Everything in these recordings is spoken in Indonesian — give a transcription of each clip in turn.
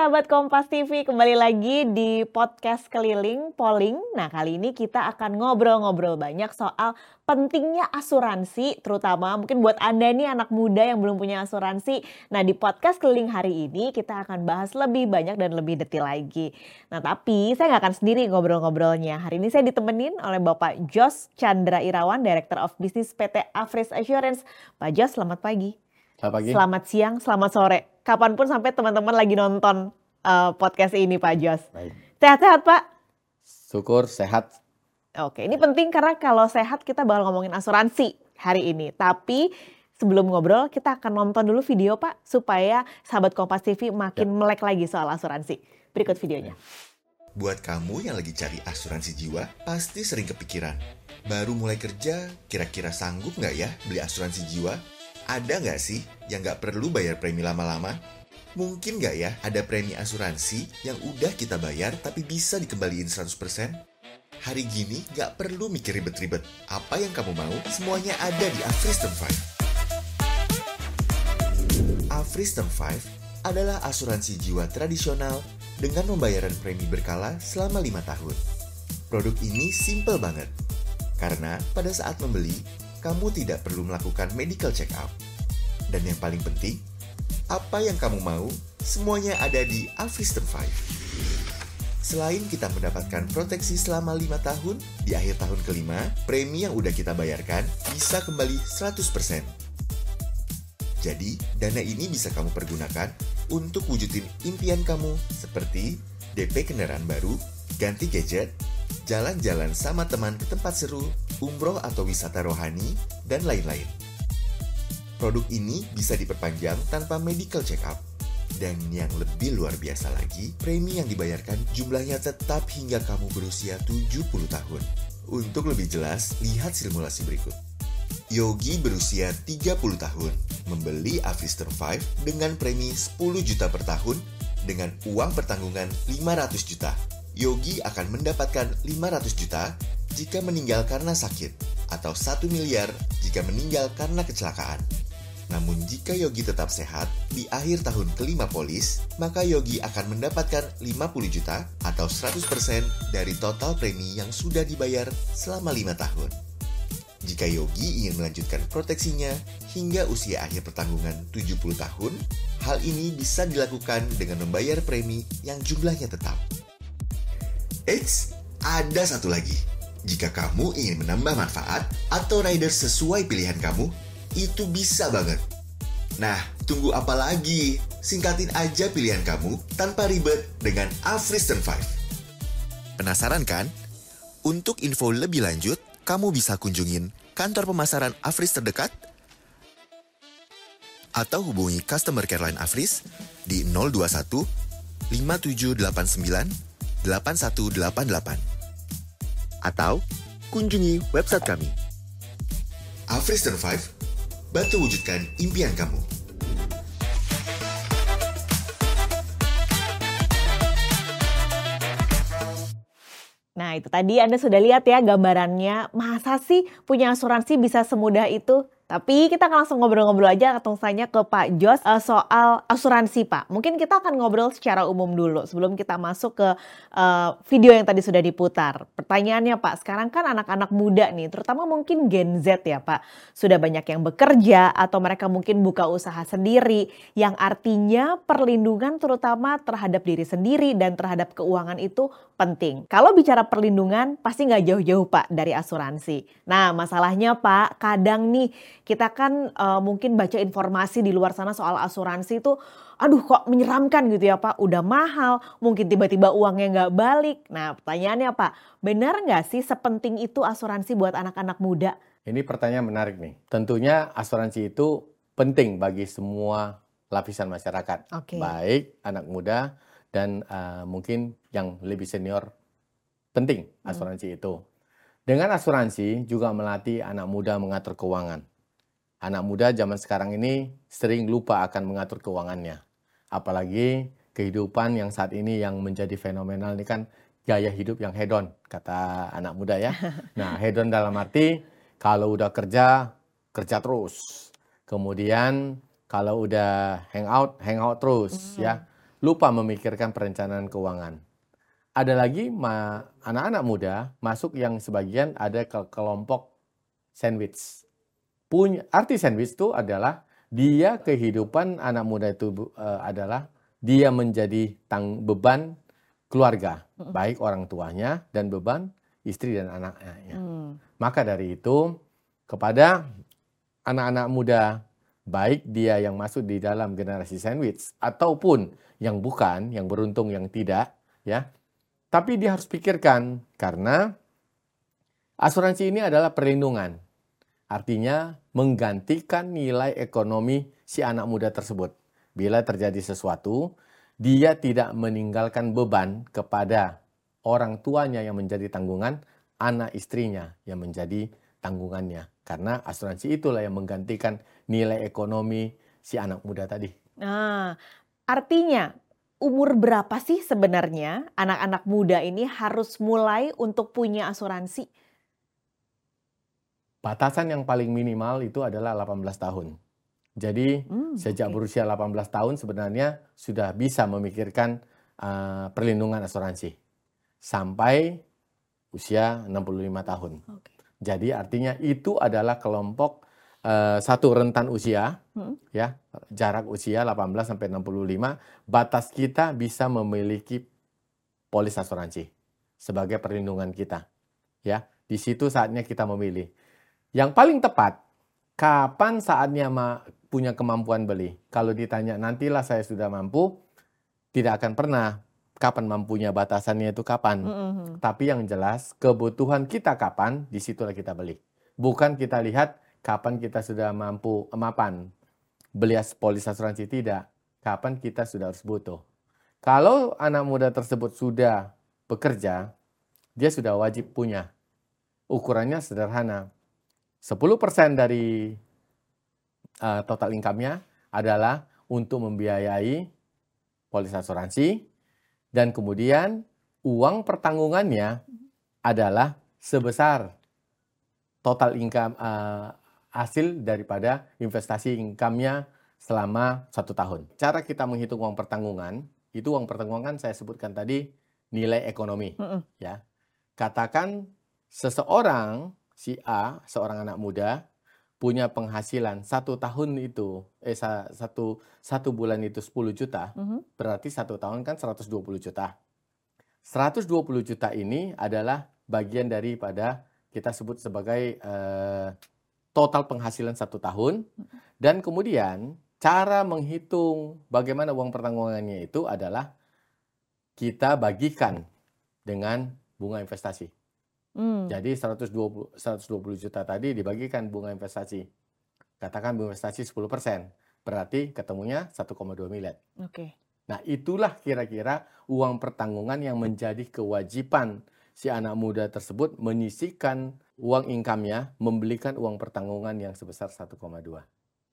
sahabat Kompas TV, kembali lagi di podcast keliling polling. Nah, kali ini kita akan ngobrol-ngobrol banyak soal pentingnya asuransi, terutama mungkin buat Anda nih anak muda yang belum punya asuransi. Nah, di podcast keliling hari ini kita akan bahas lebih banyak dan lebih detail lagi. Nah, tapi saya nggak akan sendiri ngobrol-ngobrolnya. Hari ini saya ditemenin oleh Bapak Jos Chandra Irawan, Director of Business PT Afris Assurance. Pak Jos, selamat pagi. Selamat pagi. Selamat siang, selamat sore. Kapan pun sampai teman-teman lagi nonton uh, podcast ini Pak Jos. Sehat-sehat Pak? Syukur sehat. Oke, ini penting karena kalau sehat kita bakal ngomongin asuransi hari ini. Tapi sebelum ngobrol kita akan nonton dulu video Pak supaya sahabat Kompas TV makin ya. melek lagi soal asuransi. Berikut videonya. Buat kamu yang lagi cari asuransi jiwa, pasti sering kepikiran. Baru mulai kerja, kira-kira sanggup nggak ya beli asuransi jiwa? Ada nggak sih yang nggak perlu bayar premi lama-lama? Mungkin nggak ya ada premi asuransi yang udah kita bayar tapi bisa dikembaliin 100%? Hari gini nggak perlu mikir ribet-ribet. Apa yang kamu mau, semuanya ada di Afristem 5. Afristem 5 adalah asuransi jiwa tradisional dengan pembayaran premi berkala selama 5 tahun. Produk ini simple banget, karena pada saat membeli, kamu tidak perlu melakukan medical check up. Dan yang paling penting, apa yang kamu mau, semuanya ada di Afristem 5. Selain kita mendapatkan proteksi selama 5 tahun, di akhir tahun kelima, premi yang udah kita bayarkan bisa kembali 100%. Jadi, dana ini bisa kamu pergunakan untuk wujudin impian kamu seperti DP kendaraan baru, ganti gadget, jalan-jalan sama teman ke tempat seru, umroh atau wisata rohani, dan lain-lain. Produk ini bisa diperpanjang tanpa medical check-up. Dan yang lebih luar biasa lagi, premi yang dibayarkan jumlahnya tetap hingga kamu berusia 70 tahun. Untuk lebih jelas, lihat simulasi berikut. Yogi berusia 30 tahun, membeli Avister 5 dengan premi 10 juta per tahun dengan uang pertanggungan 500 juta Yogi akan mendapatkan 500 juta jika meninggal karena sakit atau 1 miliar jika meninggal karena kecelakaan. Namun jika Yogi tetap sehat, di akhir tahun kelima polis, maka Yogi akan mendapatkan 50 juta atau 100% dari total premi yang sudah dibayar selama 5 tahun. Jika Yogi ingin melanjutkan proteksinya hingga usia akhir pertanggungan 70 tahun, hal ini bisa dilakukan dengan membayar premi yang jumlahnya tetap. Eits, ada satu lagi. Jika kamu ingin menambah manfaat atau rider sesuai pilihan kamu, itu bisa banget. Nah, tunggu apa lagi? Singkatin aja pilihan kamu tanpa ribet dengan Afristen 5. Penasaran kan? Untuk info lebih lanjut, kamu bisa kunjungin kantor pemasaran Afris terdekat atau hubungi customer care line Afris di 021 5789 8188 atau kunjungi website kami. Afriston 5 bantu wujudkan impian kamu. Nah itu tadi Anda sudah lihat ya gambarannya. Masa sih punya asuransi bisa semudah itu? Tapi kita akan langsung ngobrol-ngobrol aja atau tanya ke Pak Jos uh, soal asuransi Pak. Mungkin kita akan ngobrol secara umum dulu sebelum kita masuk ke uh, video yang tadi sudah diputar. Pertanyaannya Pak, sekarang kan anak-anak muda nih, terutama mungkin Gen Z ya Pak, sudah banyak yang bekerja atau mereka mungkin buka usaha sendiri yang artinya perlindungan terutama terhadap diri sendiri dan terhadap keuangan itu penting. Kalau bicara perlindungan pasti nggak jauh-jauh Pak dari asuransi. Nah masalahnya Pak, kadang nih kita kan uh, mungkin baca informasi di luar sana soal asuransi itu aduh kok menyeramkan gitu ya Pak, udah mahal, mungkin tiba-tiba uangnya nggak balik. Nah pertanyaannya Pak, benar nggak sih sepenting itu asuransi buat anak-anak muda? Ini pertanyaan menarik nih. Tentunya asuransi itu penting bagi semua lapisan masyarakat, okay. baik anak muda dan uh, mungkin yang lebih senior penting hmm. asuransi hmm. itu. Dengan asuransi juga melatih anak muda mengatur keuangan anak muda zaman sekarang ini sering lupa akan mengatur keuangannya. Apalagi kehidupan yang saat ini yang menjadi fenomenal ini kan gaya hidup yang hedon, kata anak muda ya. Nah, hedon dalam arti kalau udah kerja, kerja terus. Kemudian kalau udah hangout, hangout terus mm -hmm. ya. Lupa memikirkan perencanaan keuangan. Ada lagi anak-anak muda masuk yang sebagian ada ke kelompok sandwich. Punya arti sandwich itu adalah dia kehidupan anak muda itu uh, adalah dia menjadi tang beban keluarga, baik orang tuanya dan beban istri dan anaknya. Hmm. Maka dari itu kepada anak-anak muda baik dia yang masuk di dalam generasi sandwich ataupun yang bukan, yang beruntung yang tidak, ya. Tapi dia harus pikirkan karena asuransi ini adalah perlindungan. Artinya menggantikan nilai ekonomi si anak muda tersebut. Bila terjadi sesuatu, dia tidak meninggalkan beban kepada orang tuanya yang menjadi tanggungan, anak istrinya yang menjadi tanggungannya. Karena asuransi itulah yang menggantikan nilai ekonomi si anak muda tadi. Nah, artinya umur berapa sih sebenarnya anak-anak muda ini harus mulai untuk punya asuransi? Batasan yang paling minimal itu adalah 18 tahun. Jadi hmm, sejak okay. berusia 18 tahun sebenarnya sudah bisa memikirkan uh, perlindungan asuransi sampai usia 65 tahun. Okay. Jadi artinya itu adalah kelompok uh, satu rentan usia, hmm. ya jarak usia 18 sampai 65. Batas kita bisa memiliki polis asuransi sebagai perlindungan kita, ya. Di situ saatnya kita memilih. Yang paling tepat, kapan saatnya ma punya kemampuan beli? Kalau ditanya nantilah saya sudah mampu, tidak akan pernah kapan mampunya batasannya itu kapan. Mm -hmm. Tapi yang jelas kebutuhan kita kapan, di situlah kita beli. Bukan kita lihat kapan kita sudah mampu mapan. Beli polis asuransi tidak. Kapan kita sudah harus butuh. Kalau anak muda tersebut sudah bekerja, dia sudah wajib punya. Ukurannya sederhana. 10% dari uh, total income-nya adalah untuk membiayai polis asuransi, dan kemudian uang pertanggungannya adalah sebesar total income uh, hasil daripada investasi income-nya selama satu tahun. Cara kita menghitung uang pertanggungan, itu uang pertanggungan saya sebutkan tadi nilai ekonomi. Mm -mm. Ya, katakan seseorang si A, seorang anak muda punya penghasilan satu tahun itu eh satu satu bulan itu 10 juta, mm -hmm. berarti satu tahun kan 120 juta. 120 juta ini adalah bagian daripada kita sebut sebagai uh, total penghasilan satu tahun dan kemudian cara menghitung bagaimana uang pertanggungannya itu adalah kita bagikan dengan bunga investasi. Hmm. Jadi 120 120 juta tadi dibagikan bunga investasi. Katakan bunga investasi 10%, berarti ketemunya 1,2 miliar. Oke. Okay. Nah, itulah kira-kira uang pertanggungan yang menjadi kewajiban si anak muda tersebut menyisikan uang income-nya membelikan uang pertanggungan yang sebesar 1,2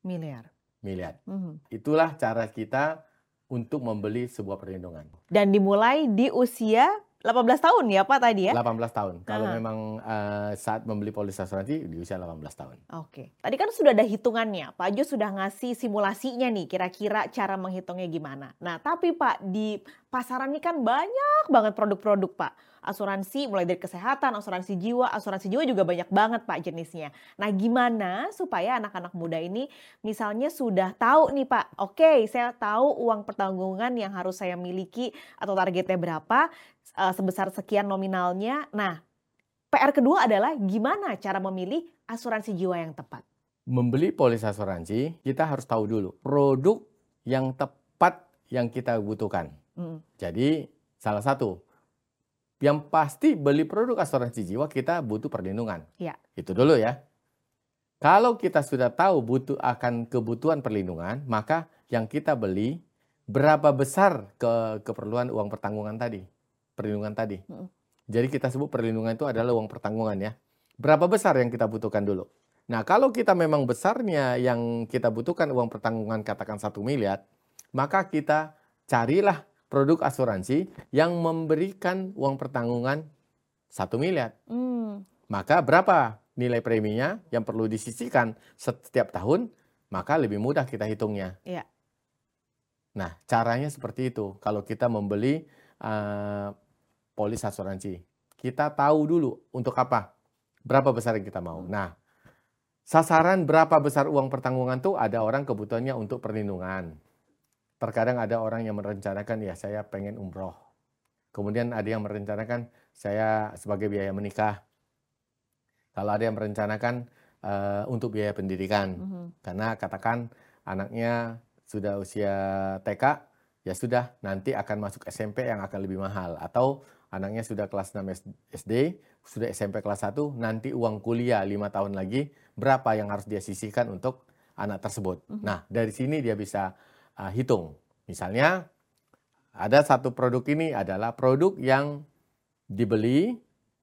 miliar. Miliar. Mm -hmm. Itulah cara kita untuk membeli sebuah perlindungan. Dan dimulai di usia 18 tahun ya Pak tadi ya? 18 tahun. Kalau memang uh, saat membeli polis asuransi di usia 18 tahun. Oke. Tadi kan sudah ada hitungannya. Pak Jo sudah ngasih simulasinya nih kira-kira cara menghitungnya gimana. Nah tapi Pak di pasaran ini kan banyak banget produk-produk Pak asuransi mulai dari kesehatan, asuransi jiwa, asuransi jiwa juga banyak banget Pak jenisnya. Nah gimana supaya anak-anak muda ini misalnya sudah tahu nih Pak, oke okay, saya tahu uang pertanggungan yang harus saya miliki atau targetnya berapa, uh, sebesar sekian nominalnya. Nah PR kedua adalah gimana cara memilih asuransi jiwa yang tepat. Membeli polis asuransi, kita harus tahu dulu produk yang tepat yang kita butuhkan. Mm. Jadi salah satu yang pasti beli produk asuransi jiwa kita butuh perlindungan. Ya. Itu dulu ya. Kalau kita sudah tahu butuh akan kebutuhan perlindungan, maka yang kita beli berapa besar ke keperluan uang pertanggungan tadi, perlindungan tadi. Hmm. Jadi kita sebut perlindungan itu adalah uang pertanggungan ya. Berapa besar yang kita butuhkan dulu? Nah kalau kita memang besarnya yang kita butuhkan uang pertanggungan katakan satu miliar, maka kita carilah produk asuransi yang memberikan uang pertanggungan satu miliar. Hmm. Maka berapa nilai preminya yang perlu disisihkan setiap tahun, maka lebih mudah kita hitungnya. Ya. Nah, caranya seperti itu. Kalau kita membeli uh, polis asuransi, kita tahu dulu untuk apa, berapa besar yang kita mau. Nah, sasaran berapa besar uang pertanggungan tuh ada orang kebutuhannya untuk perlindungan. Terkadang ada orang yang merencanakan ya saya pengen umroh. Kemudian ada yang merencanakan saya sebagai biaya menikah. Kalau ada yang merencanakan uh, untuk biaya pendidikan, mm -hmm. karena katakan anaknya sudah usia TK, ya sudah nanti akan masuk SMP yang akan lebih mahal. Atau anaknya sudah kelas 6 SD, sudah SMP kelas 1, nanti uang kuliah 5 tahun lagi, berapa yang harus dia sisihkan untuk anak tersebut. Mm -hmm. Nah, dari sini dia bisa uh, hitung. Misalnya, ada satu produk ini adalah produk yang dibeli,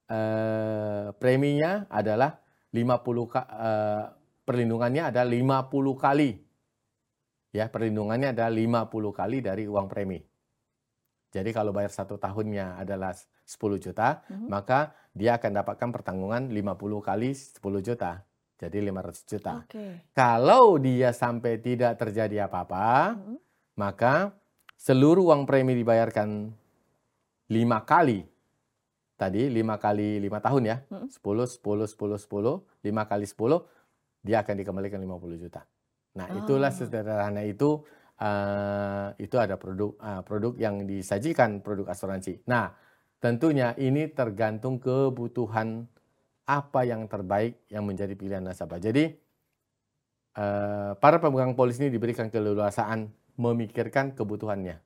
uh, preminya adalah 50 uh, perlindungannya ada 50 kali ya perlindungannya ada 50 kali dari uang premi. Jadi kalau bayar satu tahunnya adalah 10 juta, mm -hmm. maka dia akan dapatkan pertanggungan 50 kali 10 juta. Jadi 500 juta. Okay. Kalau dia sampai tidak terjadi apa-apa, mm -hmm. maka seluruh uang premi dibayarkan 5 kali. Tadi 5 kali 5 tahun ya. Mm -hmm. 10, 10, 10, 10, 5 kali 10, dia akan dikembalikan 50 juta. Nah, oh. itulah sederhana itu uh, itu ada produk uh, produk yang disajikan produk asuransi. Nah, tentunya ini tergantung kebutuhan apa yang terbaik yang menjadi pilihan nasabah. Jadi uh, para pemegang polis ini diberikan keleluasaan memikirkan kebutuhannya.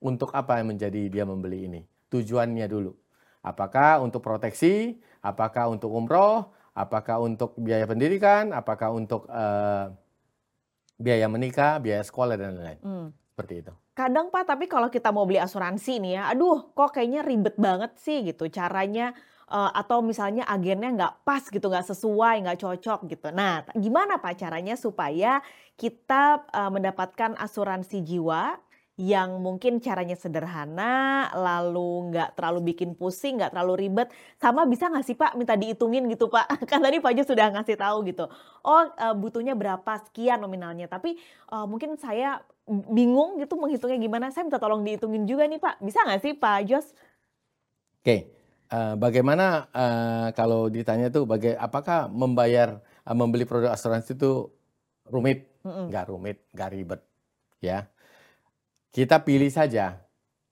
Untuk apa yang menjadi dia membeli ini? Tujuannya dulu. Apakah untuk proteksi? Apakah untuk umroh? Apakah untuk biaya pendidikan? Apakah untuk uh, biaya menikah, biaya sekolah dan lain-lain. Hmm. Seperti itu. Kadang Pak, tapi kalau kita mau beli asuransi nih ya, aduh kok kayaknya ribet banget sih gitu caranya uh, atau misalnya agennya nggak pas gitu, nggak sesuai, nggak cocok gitu. Nah, gimana Pak caranya supaya kita uh, mendapatkan asuransi jiwa yang mungkin caranya sederhana, lalu nggak terlalu bikin pusing, nggak terlalu ribet, sama bisa nggak sih Pak minta dihitungin gitu Pak? Kan tadi Pak Jo sudah ngasih tahu gitu. Oh uh, butuhnya berapa sekian nominalnya, tapi uh, mungkin saya bingung gitu menghitungnya gimana. Saya minta tolong dihitungin juga nih Pak. Bisa nggak sih Pak Jos? Oke, okay. Uh, bagaimana uh, kalau ditanya tuh, baga apakah membayar uh, membeli produk asuransi itu rumit? Mm -mm. Nggak rumit, nggak ribet, ya kita pilih saja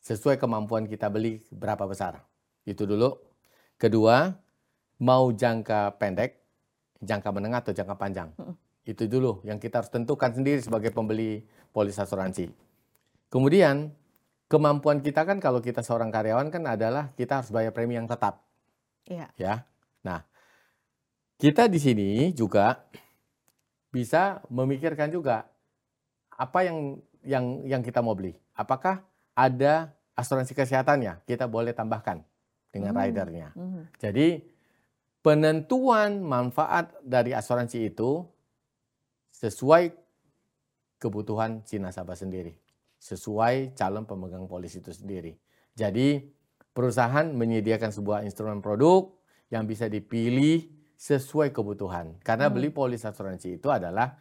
sesuai kemampuan kita beli berapa besar. Itu dulu. Kedua, mau jangka pendek, jangka menengah atau jangka panjang. Itu dulu yang kita harus tentukan sendiri sebagai pembeli polis asuransi. Kemudian, kemampuan kita kan kalau kita seorang karyawan kan adalah kita harus bayar premi yang tetap. Iya. Ya. Nah, kita di sini juga bisa memikirkan juga apa yang yang yang kita mau beli. Apakah ada asuransi kesehatannya? Kita boleh tambahkan dengan hmm. ridernya. Hmm. Jadi penentuan manfaat dari asuransi itu sesuai kebutuhan si nasabah sendiri, sesuai calon pemegang polis itu sendiri. Jadi perusahaan menyediakan sebuah instrumen produk yang bisa dipilih sesuai kebutuhan. Karena hmm. beli polis asuransi itu adalah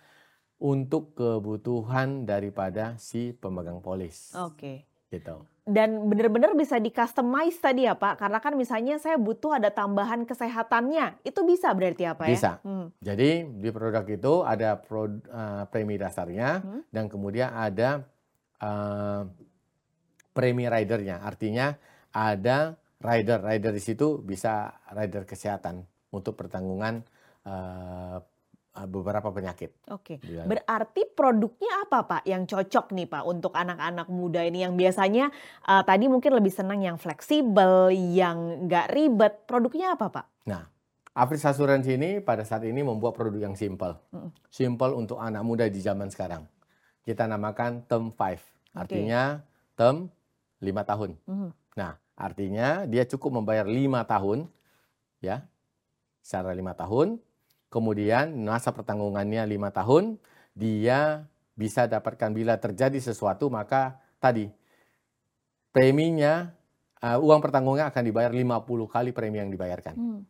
untuk kebutuhan daripada si pemegang polis. Oke. Gitu. Dan benar-benar bisa di customize tadi ya Pak, karena kan misalnya saya butuh ada tambahan kesehatannya, itu bisa berarti apa ya? Bisa. Hmm. Jadi di produk itu ada pro, uh, premi dasarnya hmm. dan kemudian ada uh, premi ridernya, artinya ada rider, rider di situ bisa rider kesehatan untuk pertanggungan uh, beberapa penyakit. Oke. Okay. Berarti produknya apa Pak yang cocok nih Pak untuk anak-anak muda ini yang biasanya uh, tadi mungkin lebih senang yang fleksibel, yang nggak ribet. Produknya apa Pak? Nah, Afris Asuransi ini pada saat ini membuat produk yang simple. Mm. Simple untuk anak muda di zaman sekarang. Kita namakan term 5. Artinya okay. term 5 tahun. Mm. Nah, artinya dia cukup membayar 5 tahun ya. Secara 5 tahun kemudian masa pertanggungannya lima tahun, dia bisa dapatkan bila terjadi sesuatu maka tadi preminya uh, uang pertanggungannya akan dibayar 50 kali premi yang dibayarkan. Hmm.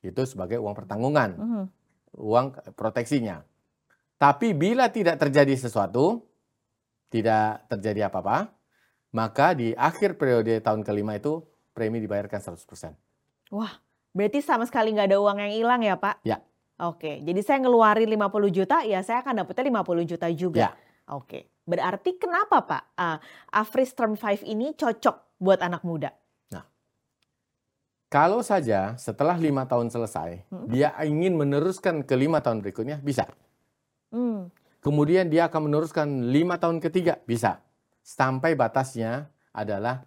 Itu sebagai uang pertanggungan. Hmm. Uang proteksinya. Tapi bila tidak terjadi sesuatu, tidak terjadi apa-apa, maka di akhir periode tahun kelima itu premi dibayarkan 100%. Wah, berarti sama sekali nggak ada uang yang hilang ya Pak? Ya. Oke, jadi saya ngeluarin 50 juta, ya saya akan dapetnya 50 juta juga. Ya. Oke, berarti kenapa Pak uh, Afris Term 5 ini cocok buat anak muda? Nah, kalau saja setelah lima tahun selesai, hmm. dia ingin meneruskan ke lima tahun berikutnya, bisa. Hmm. Kemudian dia akan meneruskan lima tahun ketiga, bisa. Sampai batasnya adalah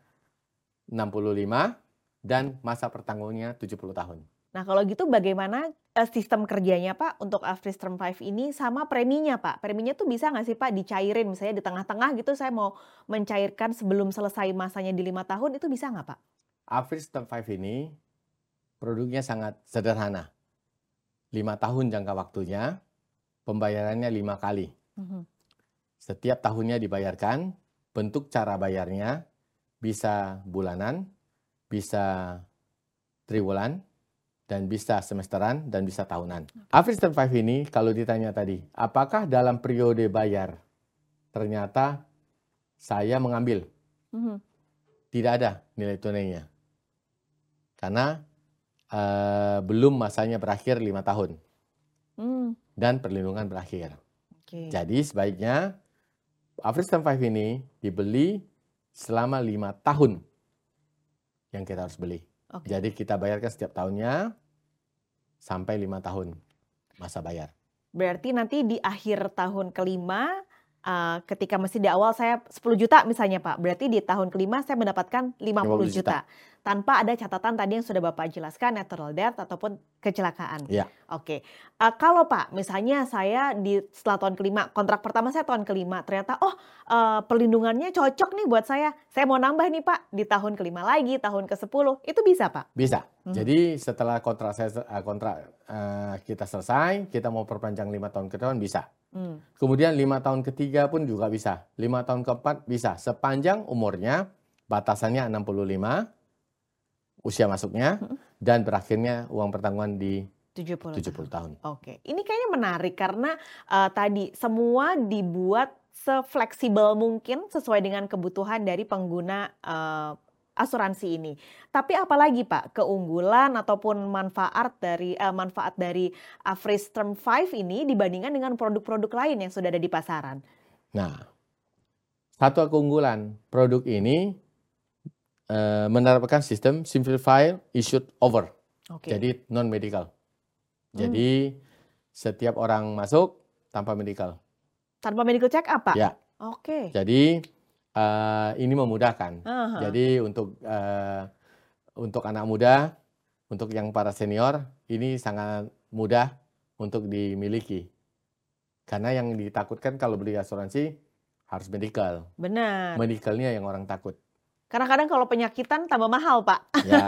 65 dan masa pertanggungannya 70 tahun. Nah, kalau gitu bagaimana uh, sistem kerjanya Pak untuk Afris Term 5 ini sama preminya Pak? Preminya tuh bisa nggak sih Pak dicairin misalnya di tengah-tengah gitu saya mau mencairkan sebelum selesai masanya di lima tahun itu bisa nggak Pak? Afris Term 5 ini produknya sangat sederhana. Lima tahun jangka waktunya, pembayarannya lima kali. Mm -hmm. Setiap tahunnya dibayarkan, bentuk cara bayarnya bisa bulanan, bisa triwulan, dan bisa semesteran dan bisa tahunan. Average term 5 ini kalau ditanya tadi, apakah dalam periode bayar ternyata saya mengambil? Mm-hmm. Tidak ada nilai tunainya. Karena uh, belum masanya berakhir lima tahun. Mm. Dan perlindungan berakhir. Okay. Jadi sebaiknya average term 5 ini dibeli selama lima tahun yang kita harus beli. Okay. Jadi kita bayarkan setiap tahunnya sampai lima tahun masa bayar. Berarti nanti di akhir tahun kelima uh, ketika masih di awal saya 10 juta misalnya Pak, berarti di tahun kelima saya mendapatkan 50, 50 juta. juta tanpa ada catatan tadi yang sudah Bapak jelaskan natural death ataupun kecelakaan. Ya. Oke. Uh, kalau Pak, misalnya saya di setelah tahun kelima, kontrak pertama saya tahun kelima, ternyata oh uh, perlindungannya cocok nih buat saya. Saya mau nambah nih Pak di tahun kelima lagi, tahun ke sepuluh itu bisa Pak? Bisa. Hmm. Jadi setelah kontrak saya kontrak uh, kita selesai, kita mau perpanjang lima tahun ke depan bisa. Hmm. Kemudian lima tahun ketiga pun juga bisa. Lima tahun keempat bisa. Sepanjang umurnya batasannya 65 usia masuknya hmm. dan berakhirnya uang pertanggungan di 70, 70 tahun. Oke, ini kayaknya menarik karena uh, tadi semua dibuat sefleksibel mungkin sesuai dengan kebutuhan dari pengguna uh, asuransi ini. Tapi apalagi Pak keunggulan ataupun manfaat dari uh, manfaat dari Afris Term 5 ini dibandingkan dengan produk-produk lain yang sudah ada di pasaran? Nah, satu keunggulan produk ini uh, menerapkan sistem simplify issued over. Okay. Jadi non medical. Hmm. Jadi setiap orang masuk tanpa medical. Tanpa medical check apa? Ya. Oke. Okay. Jadi uh, ini memudahkan. Uh -huh. Jadi untuk uh, untuk anak muda, untuk yang para senior ini sangat mudah untuk dimiliki. Karena yang ditakutkan kalau beli asuransi harus medical. Benar. Medicalnya yang orang takut. Karena kadang kalau penyakitan tambah mahal, Pak. Ya.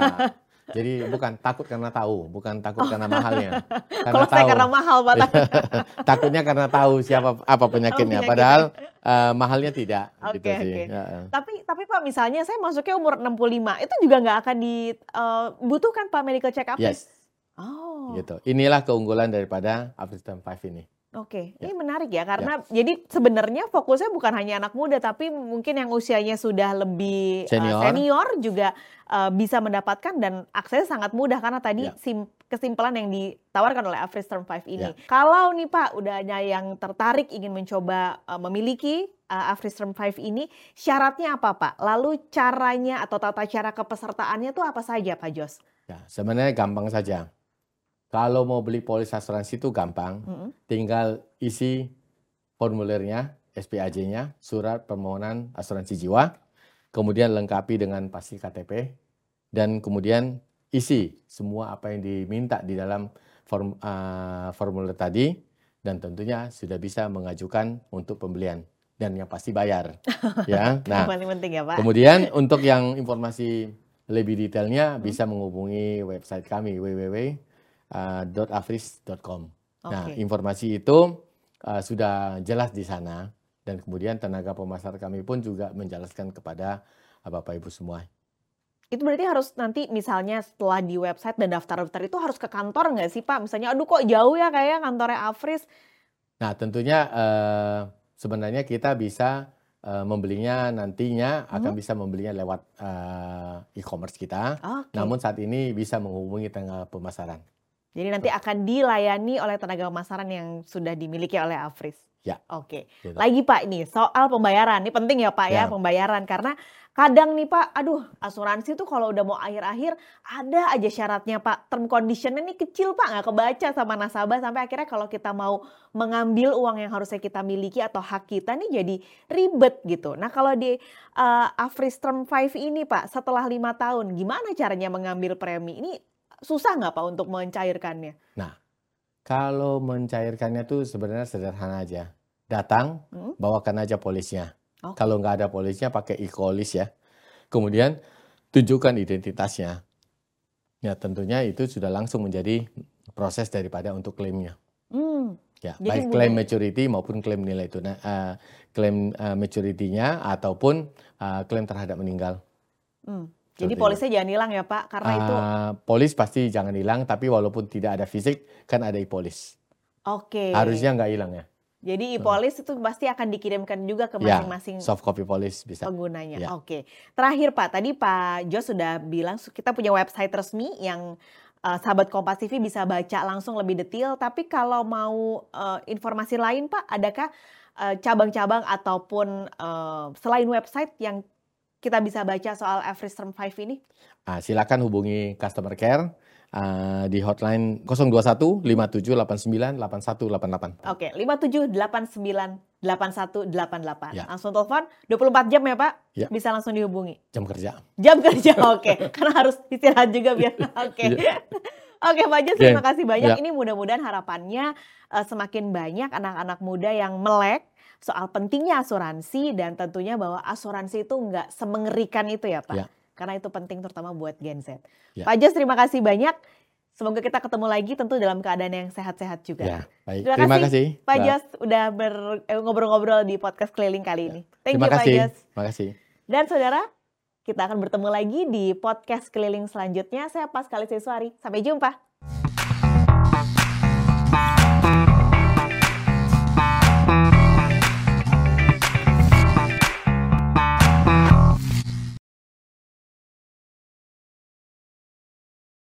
Jadi bukan takut karena tahu, bukan takut oh. karena mahalnya. Karena kalau tahu. saya karena mahal, Pak. Takutnya karena tahu siapa apa penyakitnya, oh, padahal uh, mahalnya tidak. Oke, okay, gitu okay. Ya. Tapi tapi Pak misalnya saya masuknya umur 65, itu juga nggak akan dibutuhkan eh, uh, Pak medical check up? Yes. Oh. Gitu. Inilah keunggulan daripada Afristan 5 ini. Oke, ya. ini menarik ya karena ya. jadi sebenarnya fokusnya bukan hanya anak muda tapi mungkin yang usianya sudah lebih senior, uh, senior juga uh, bisa mendapatkan dan aksesnya sangat mudah karena tadi ya. sim, kesimpulan yang ditawarkan oleh Afris Term 5 ini. Ya. Kalau nih Pak udah ada yang tertarik ingin mencoba uh, memiliki uh, Afris Term 5 ini, syaratnya apa Pak? Lalu caranya atau tata cara kepesertaannya itu apa saja Pak Jos? Ya, sebenarnya gampang saja. Kalau mau beli polis asuransi itu gampang, mm -hmm. tinggal isi formulirnya, SPAJ-nya, surat permohonan asuransi jiwa, kemudian lengkapi dengan pasti KTP, dan kemudian isi semua apa yang diminta di dalam form, uh, formulir tadi, dan tentunya sudah bisa mengajukan untuk pembelian dan yang pasti bayar. ya, nah, paling penting ya Pak. Kemudian untuk yang informasi lebih detailnya hmm. bisa menghubungi website kami www uh, .afris.com. Okay. Nah, informasi itu uh, sudah jelas di sana dan kemudian tenaga pemasar kami pun juga menjelaskan kepada uh, Bapak Ibu semua. Itu berarti harus nanti misalnya setelah di website dan daftar-daftar itu harus ke kantor nggak sih Pak? Misalnya, aduh kok jauh ya kayak kantornya Afris. Nah tentunya uh, sebenarnya kita bisa uh, membelinya nantinya akan hmm. bisa membelinya lewat uh, e-commerce kita. Okay. Namun saat ini bisa menghubungi tenaga pemasaran. Jadi nanti akan dilayani oleh tenaga pemasaran yang sudah dimiliki oleh Afris. Ya. Oke. Okay. Gitu. Lagi Pak ini soal pembayaran. Ini penting ya Pak ya, ya pembayaran karena kadang nih Pak, aduh asuransi tuh kalau udah mau akhir-akhir ada aja syaratnya Pak. Term conditionnya nih kecil Pak, nggak kebaca sama nasabah sampai akhirnya kalau kita mau mengambil uang yang harusnya kita miliki atau hak kita nih jadi ribet gitu. Nah kalau di uh, Afris Term 5 ini Pak, setelah lima tahun gimana caranya mengambil premi? Ini susah nggak Pak untuk mencairkannya? Nah, kalau mencairkannya tuh sebenarnya sederhana aja. Datang, hmm? bawakan aja polisnya Okay. Kalau nggak ada polisnya pakai e-colis ya. Kemudian tunjukkan identitasnya. Ya tentunya itu sudah langsung menjadi proses daripada untuk klaimnya. Hmm. Ya, Jadi baik klaim maturity maupun klaim nilai itu. Nah, uh, klaim uh, maturity-nya ataupun uh, klaim terhadap meninggal. Hmm. Jadi polisnya jangan hilang ya Pak, karena uh, itu. Polis pasti jangan hilang, tapi walaupun tidak ada fisik, kan ada e-polis. Oke. Okay. Harusnya nggak hilang ya. Jadi e-polis itu pasti akan dikirimkan juga ke ya, masing-masing ya, soft copy polis bisa. Penggunanya. Ya. Oke. Terakhir Pak, tadi Pak Jo sudah bilang kita punya website resmi yang uh, sahabat Kompas TV bisa baca langsung lebih detail. Tapi kalau mau uh, informasi lain Pak, adakah cabang cabang-cabang ataupun uh, selain website yang kita bisa baca soal Every Term 5 ini? Ah, silakan hubungi customer care uh, di hotline 021 5789 8188. Oke, 5789 8188. Ya. Langsung telepon 24 jam ya, Pak? Ya. Bisa langsung dihubungi. Jam kerja. Jam kerja. Oke, okay. karena harus istirahat juga biar. Oke. Okay. Ya. Oke, Pak Jas, terima kasih banyak. Ya. Ini mudah-mudahan harapannya uh, semakin banyak anak-anak muda yang melek soal pentingnya asuransi dan tentunya bahwa asuransi itu nggak semengerikan itu ya, Pak. Ya karena itu penting terutama buat Gen Z. Ya. Pak Jos terima kasih banyak. Semoga kita ketemu lagi tentu dalam keadaan yang sehat-sehat juga. Ya, baik. Terima, terima kasih, kasih Pak Jos udah eh, ngobrol-ngobrol di podcast keliling kali ya. ini. Thank terima you kasih. Pak Jos. Terima kasih. Dan saudara, kita akan bertemu lagi di podcast keliling selanjutnya. Saya Pascalis Siswari. Sampai jumpa.